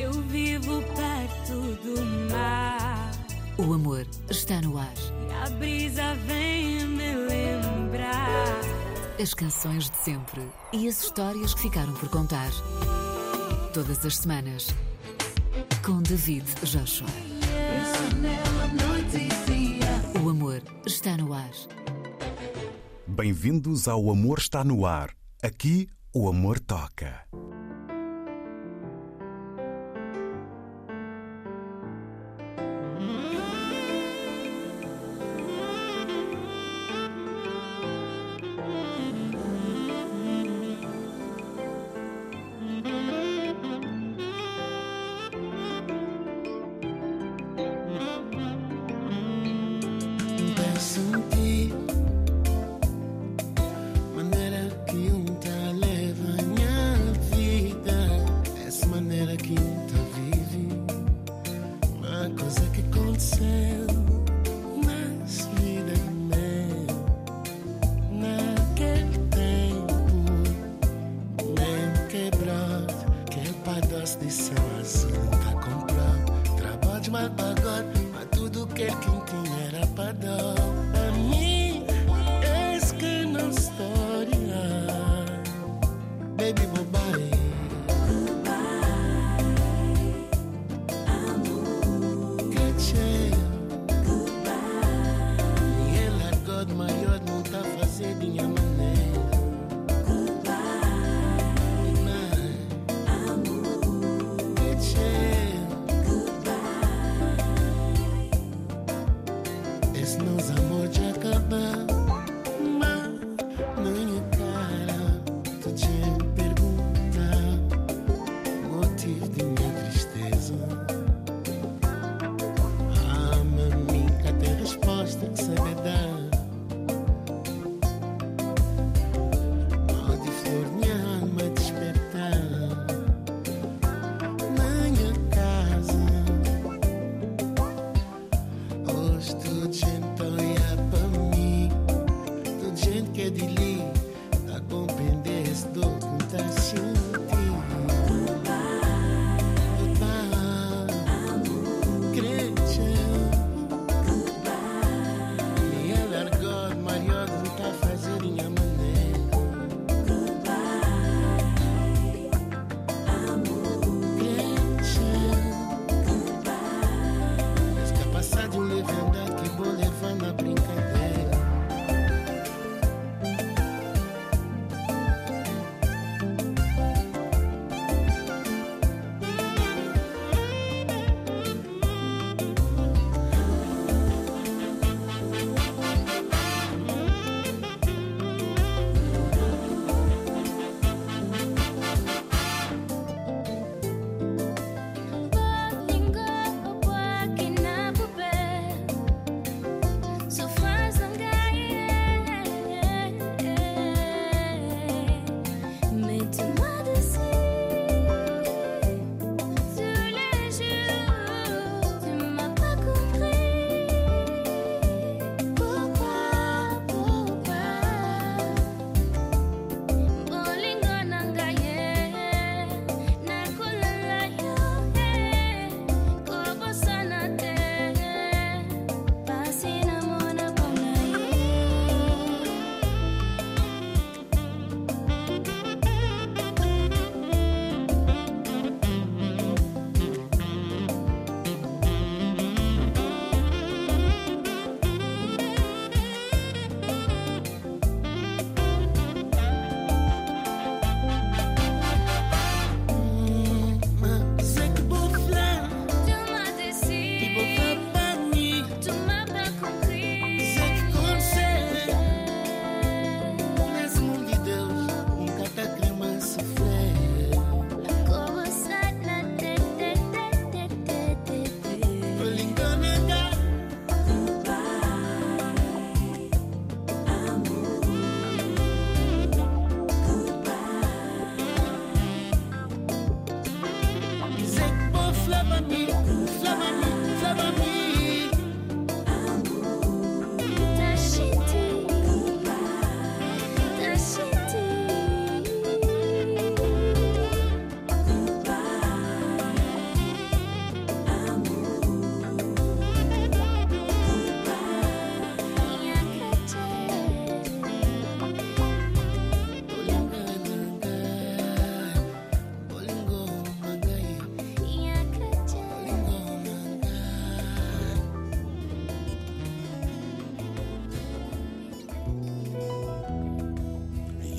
Eu vivo perto do mar. O amor está no ar. E a brisa vem me lembrar. As canções de sempre e as histórias que ficaram por contar. Todas as semanas. Com David Joshua. O amor está no ar. Bem-vindos ao Amor Está No Ar. Aqui o amor toca. Canada.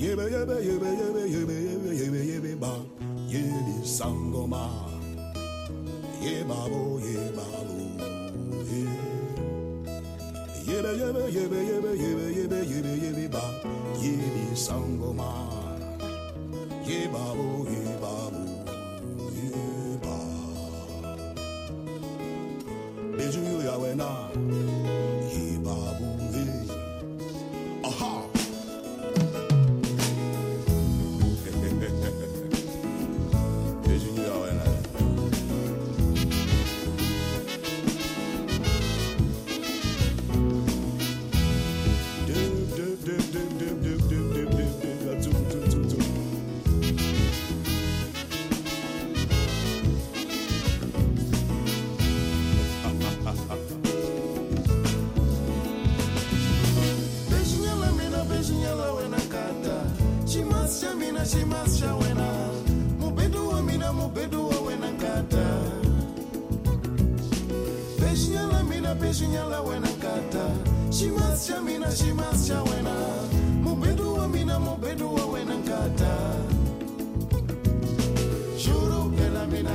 Yebe yebe yebe yebe yebe yebe yebe yebe ba Yebe sangoma Ye babo ye babo ye Yebe yebe yebe yebe yebe yebe yebe yebe ba Yebe sangoma Ye babo ye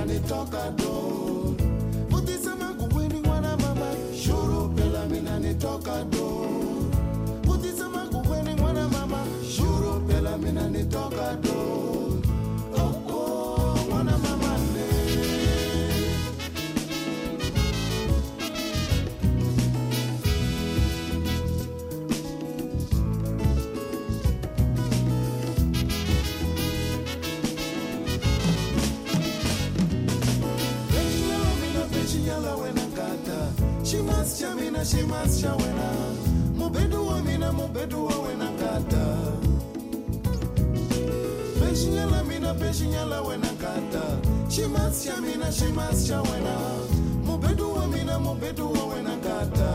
nanitoka do mutisema kuweni mwana mama shuru pela mina pelami nanitoka do mutisema kuweni mwana mama shuru pela pelami nanitoka do mina shimas cha wena. Mubedu wa mina mubedu wa wena kata. Bejinyala mina bejinyala wena kata. Shimas cha mina shimas cha wena. Mubedu wa mina mubedu wa wena kata.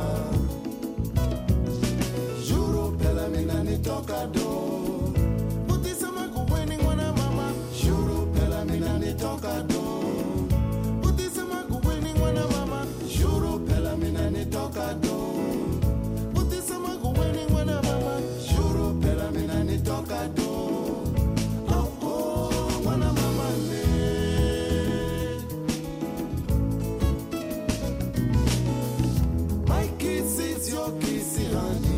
Juro pela mina nitoka do My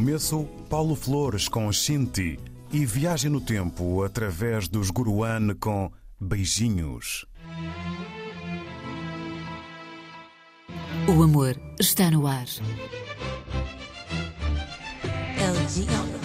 começo, Paulo Flores com Shinti e Viagem no Tempo através dos Guruan com Beijinhos. O amor está no ar. LG.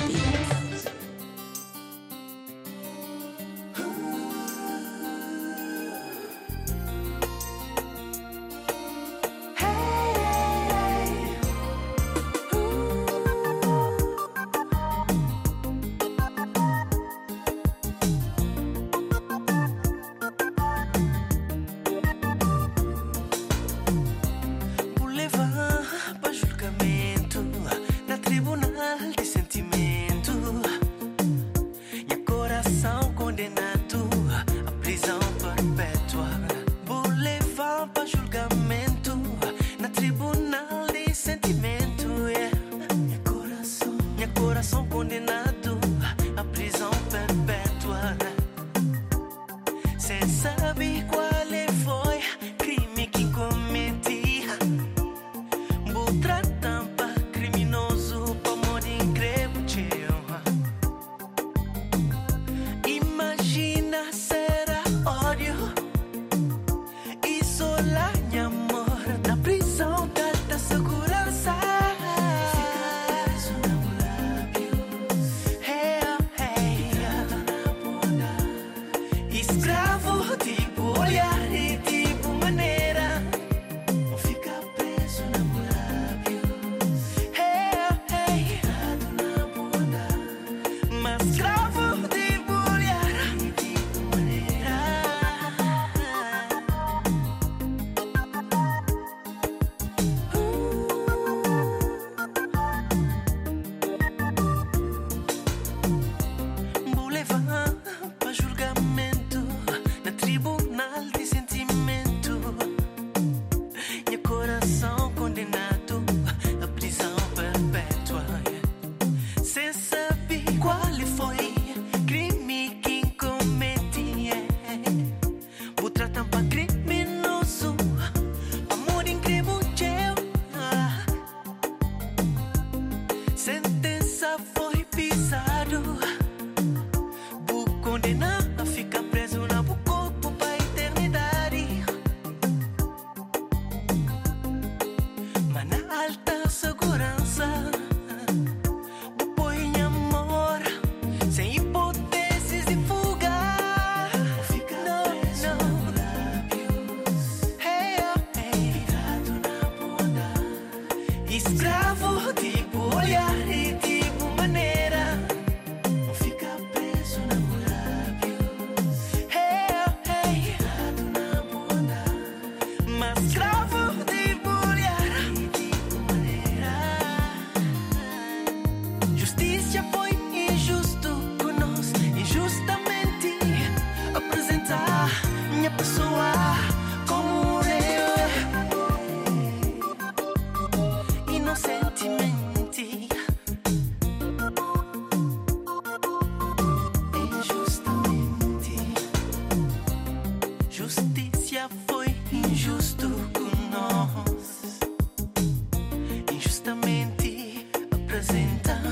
representa.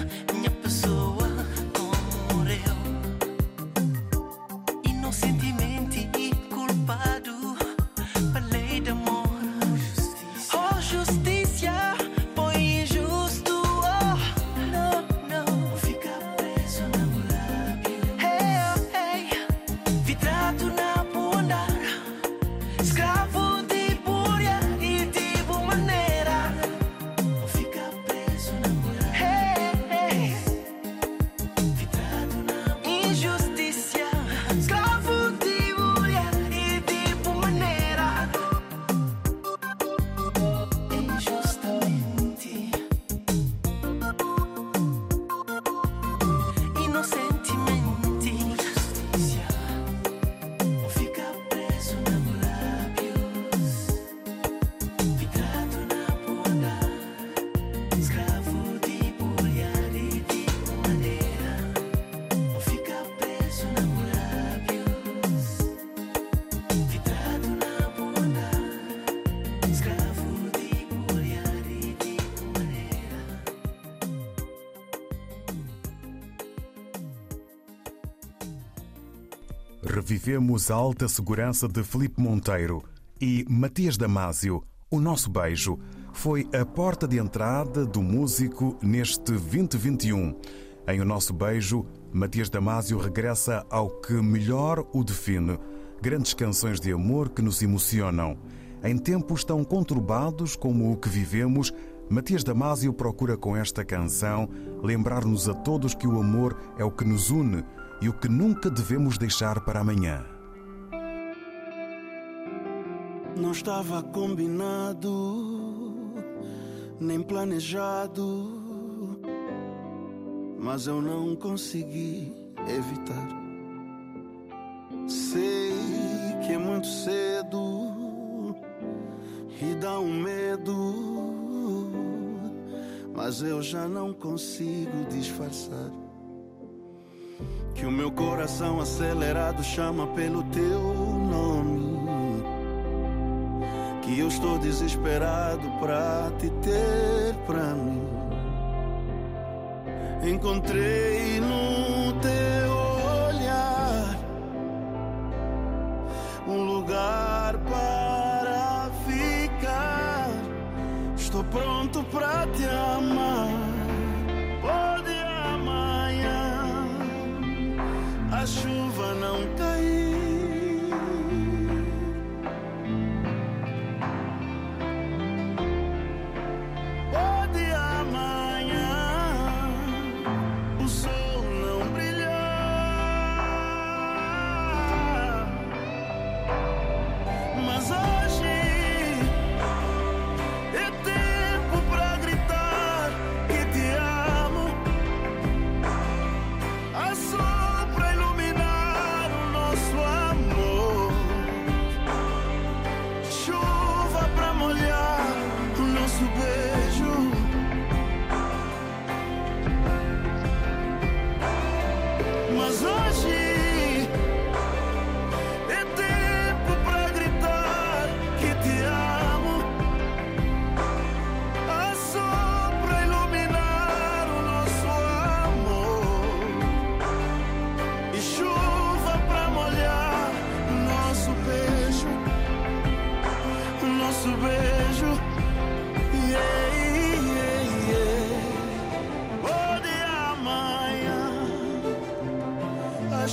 Revivemos a alta segurança de Felipe Monteiro e Matias Damasio. O nosso beijo foi a porta de entrada do músico neste 2021. Em O Nosso Beijo, Matias Damasio regressa ao que melhor o define: grandes canções de amor que nos emocionam. Em tempos tão conturbados como o que vivemos, Matias Damasio procura com esta canção lembrar-nos a todos que o amor é o que nos une e o que nunca devemos deixar para amanhã. Não estava combinado, nem planejado, mas eu não consegui evitar. Sei que é muito cedo e dá um medo, mas eu já não consigo disfarçar. Que o meu coração acelerado chama pelo teu nome que eu estou desesperado pra te ter pra mim. Encontrei no teu olhar um lugar para ficar. Estou pronto pra te amar. A chuva não cair.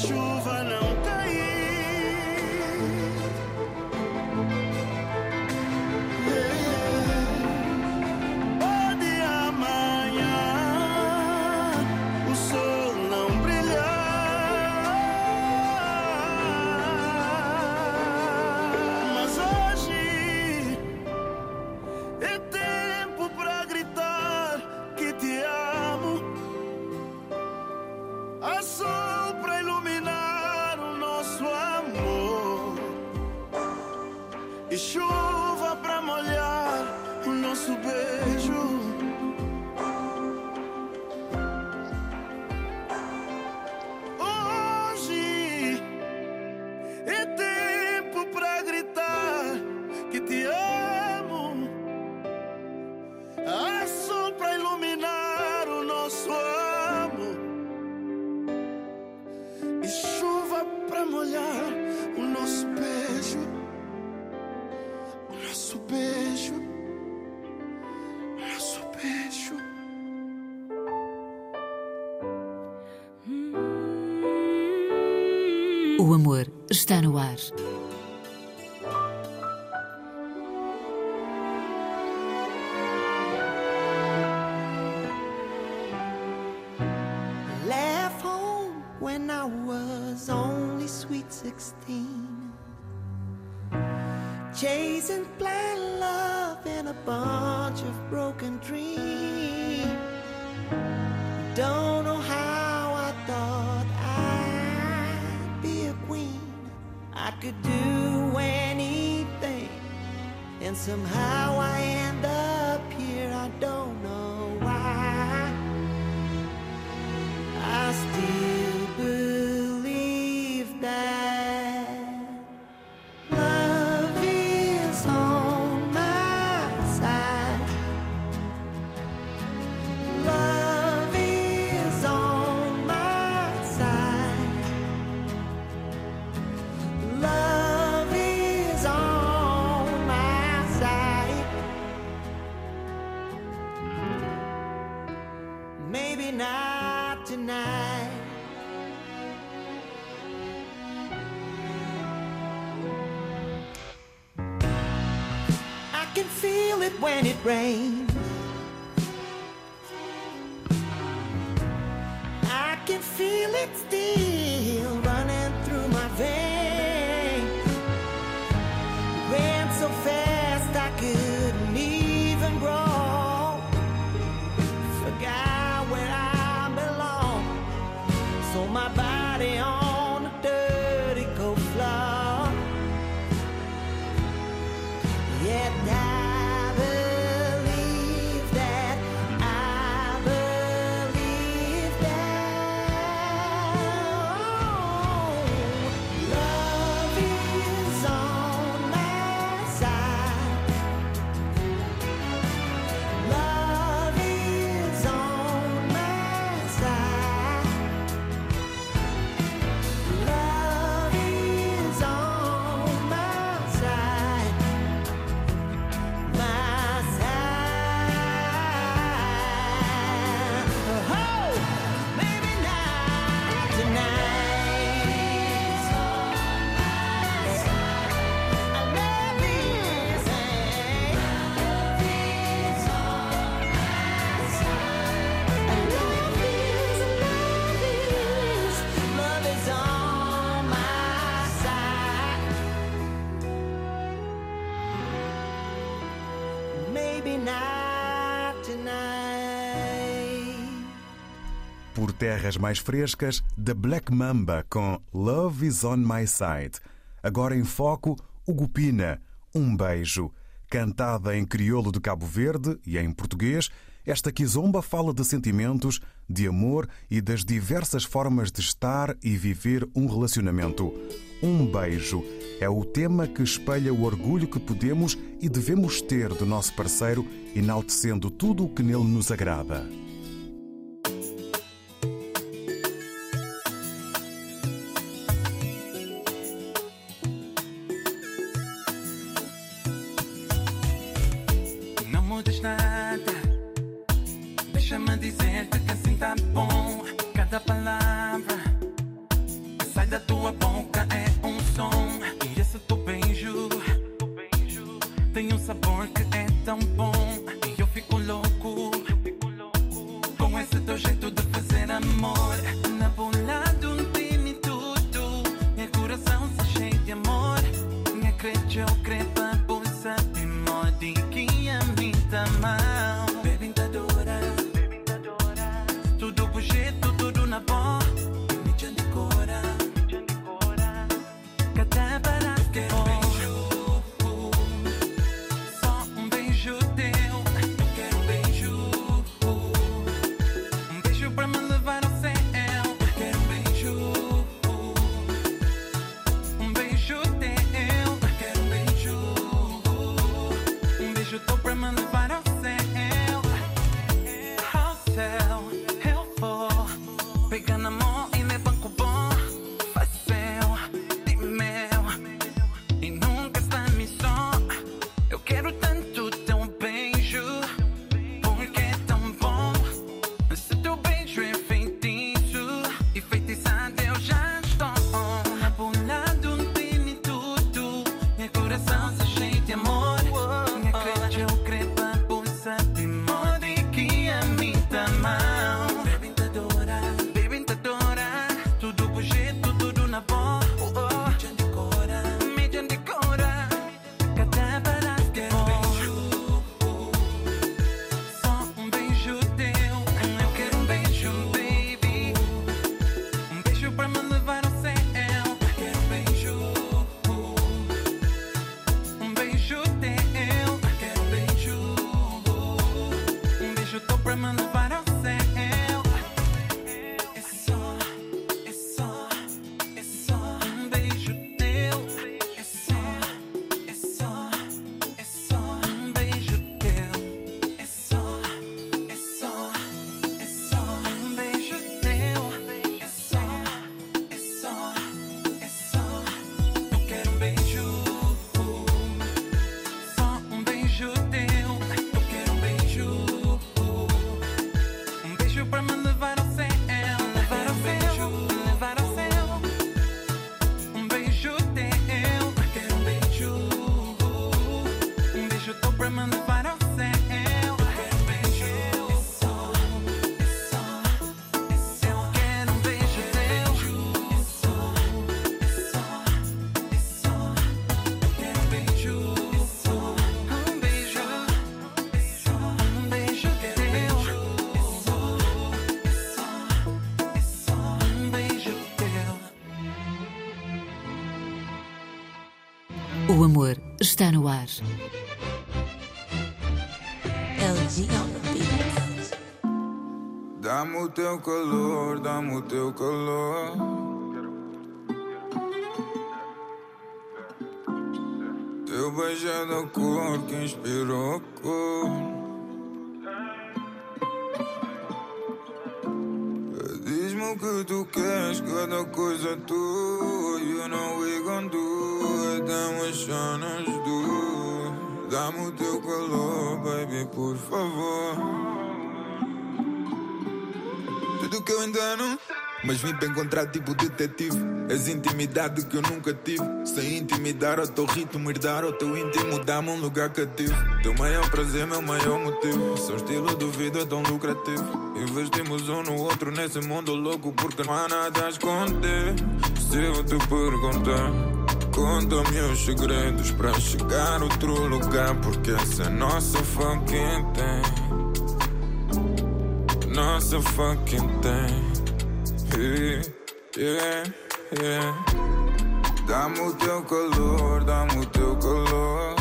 Chuva O amor está no ar. Left home when I was only sweet 16. Chasing blind love and a bunch of broken dreams. Don't could do anything, and somehow I end up here. I don't know why. I still it's the terras mais frescas, The Black Mamba com Love is on My Side. Agora em foco, o Gupina, Um Beijo. Cantada em crioulo de Cabo Verde e em português, esta quizomba fala de sentimentos, de amor e das diversas formas de estar e viver um relacionamento. Um beijo é o tema que espelha o orgulho que podemos e devemos ter do nosso parceiro, enaltecendo tudo o que nele nos agrada. babosa de modinha que a é mim tá. O amor está no ar. Dá-me o teu calor, dá-me o teu calor. Teu beijo é da cor que inspirou a cor. O que tu queres, cada coisa tua. You know we gon' do we shine do. Dá-me o teu calor, baby, por favor. Tudo que eu ainda não Mas vim para encontrar tipo detetive És intimidade que eu nunca tive. Sem intimidar ao teu ritmo Herdar ao teu íntimo Dá-me um lugar cativo. Teu maior prazer, meu maior motivo. Seu estilo de vida é tão lucrativo. Investimos um no outro nesse mundo louco Porque não há nada a esconder. Se eu te perguntar Conta-me os segredos para chegar a outro lugar Porque essa é nossa fucking thing. Nossa fucking thing. Yeah, yeah, yeah. Dá-me o teu calor, dá-me o teu calor.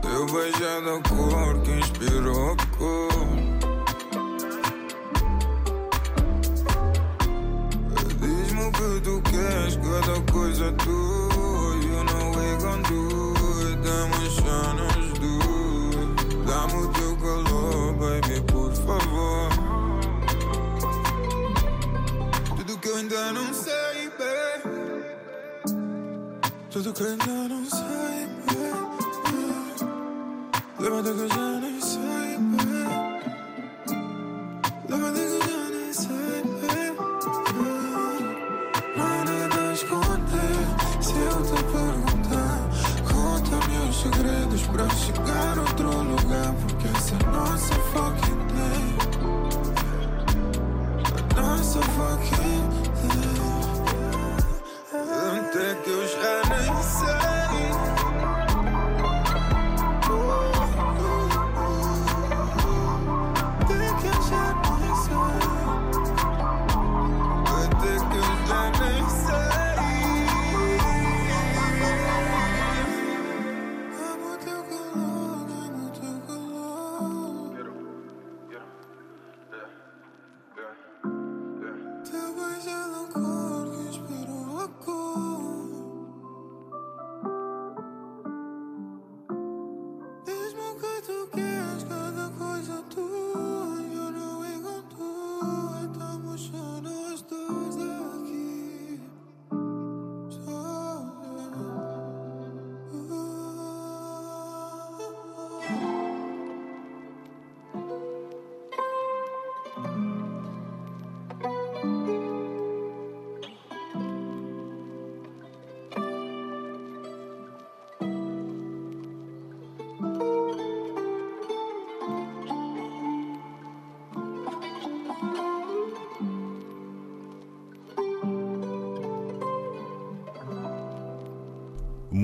Teu beijo é da cor que inspirou a cor. Ainda não sei, baby. Tudo que ainda não sei, baby. Leva-te que eu já nem sei, baby. Leva-te que eu já nem sei, há nada a esconder. Se eu te perguntar, conta-me os segredos para chegar a outro lugar. Porque essa é nossa fucking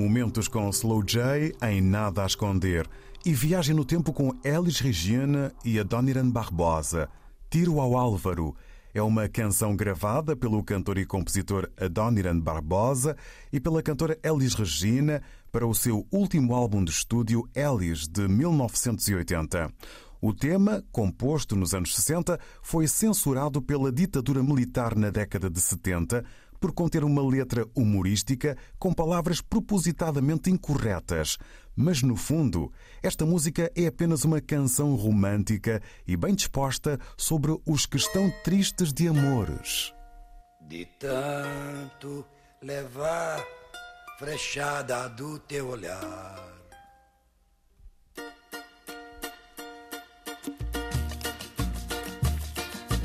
Momentos com Slow J em Nada a Esconder e viagem no tempo com Elis Regina e Adoniran Barbosa. Tiro ao Álvaro é uma canção gravada pelo cantor e compositor Adoniran Barbosa e pela cantora Elis Regina para o seu último álbum de estúdio Elis de 1980. O tema, composto nos anos 60, foi censurado pela ditadura militar na década de 70 por conter uma letra humorística com palavras propositadamente incorretas. Mas, no fundo, esta música é apenas uma canção romântica e bem disposta sobre os que estão tristes de amores. De tanto levar frechada do teu olhar.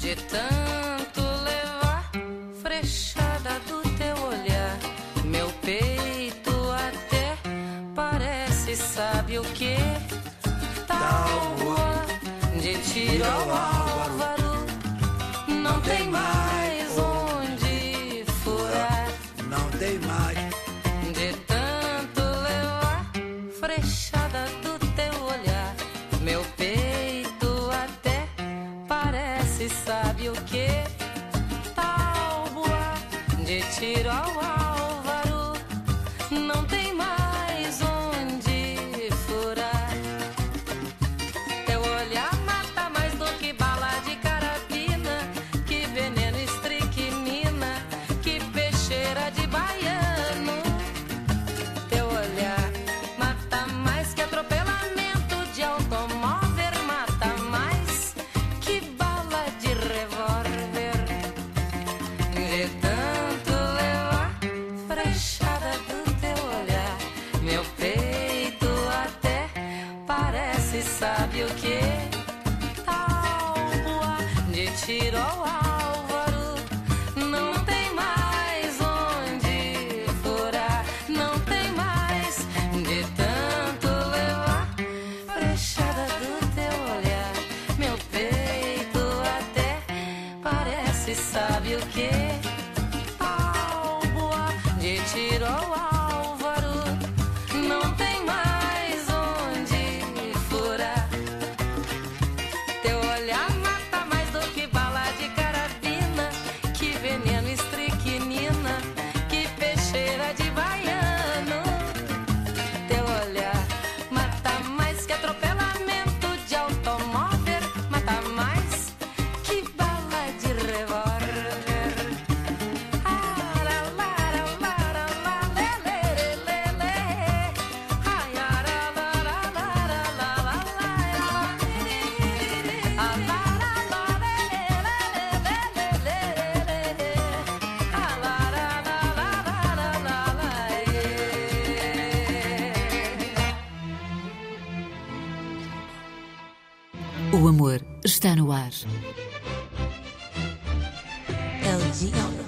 De tanto de tiro O amor está no ar. LG.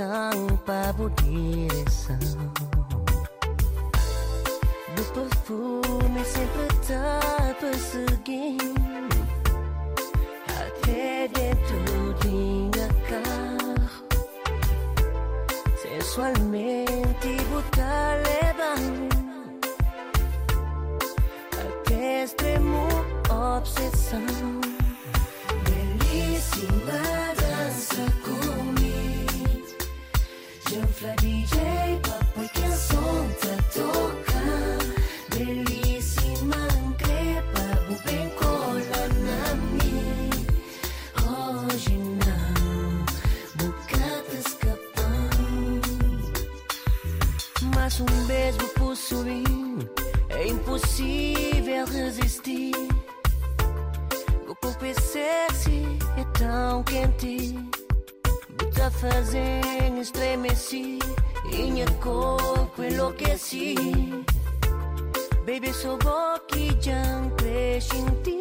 tão pavo direção Do perfume sempre tá perseguindo. Até dentro de minha carro Sensualmente vou tá levando Até extremo obsessão. Belíssima dança comigo Sopra DJ Pop, porque a som te toca. Belíssima crepa, o bem cola na mim. Hoje não, bocata escapão. Mas um beijo possuir é impossível resistir. Vou confessar-se é tão quente a estremeci e Inha corpo enlouqueci. Baby sou boqui que cresce em ti.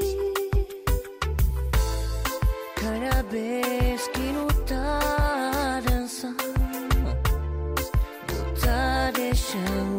Cada vez que não tá dançando Não tá deixando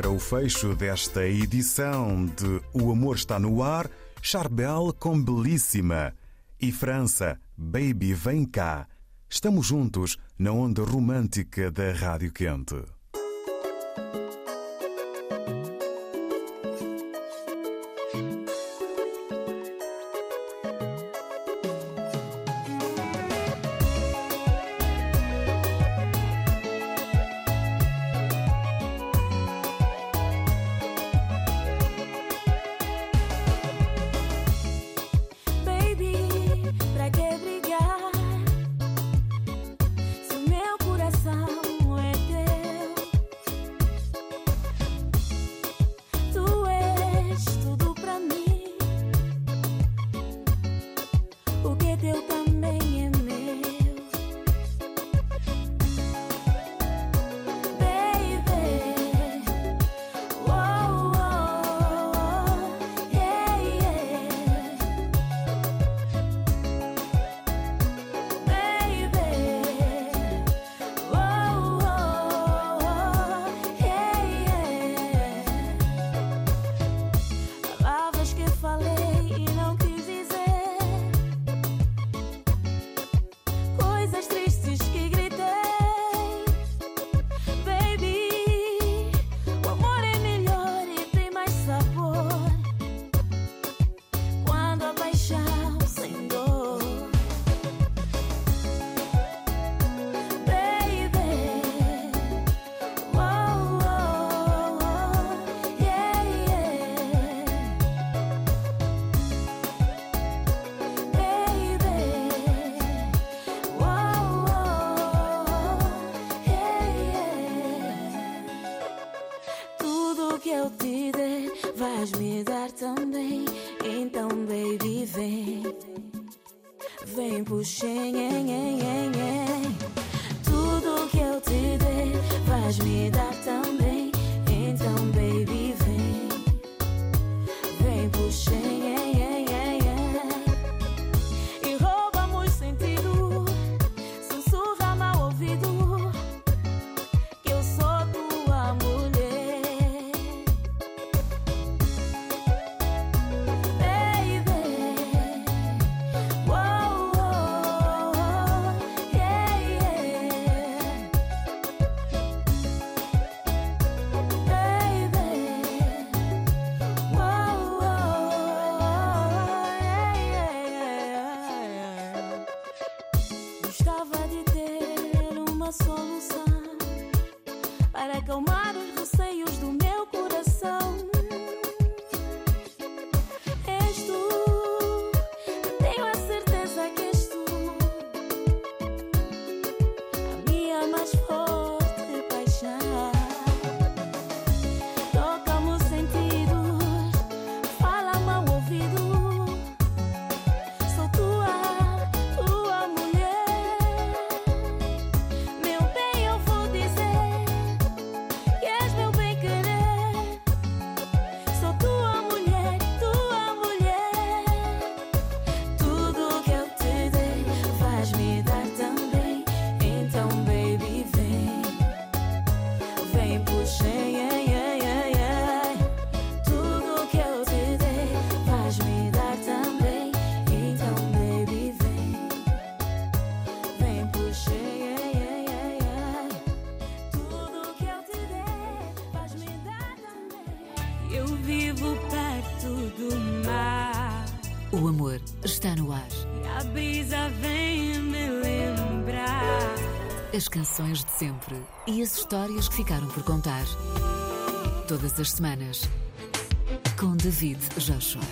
para o fecho desta edição de O Amor Está No Ar, Charbel com Belíssima e França, Baby Vem Cá. Estamos juntos na onda romântica da Rádio Quente. as canções de sempre e as histórias que ficaram por contar. Todas as semanas, com David Joshua.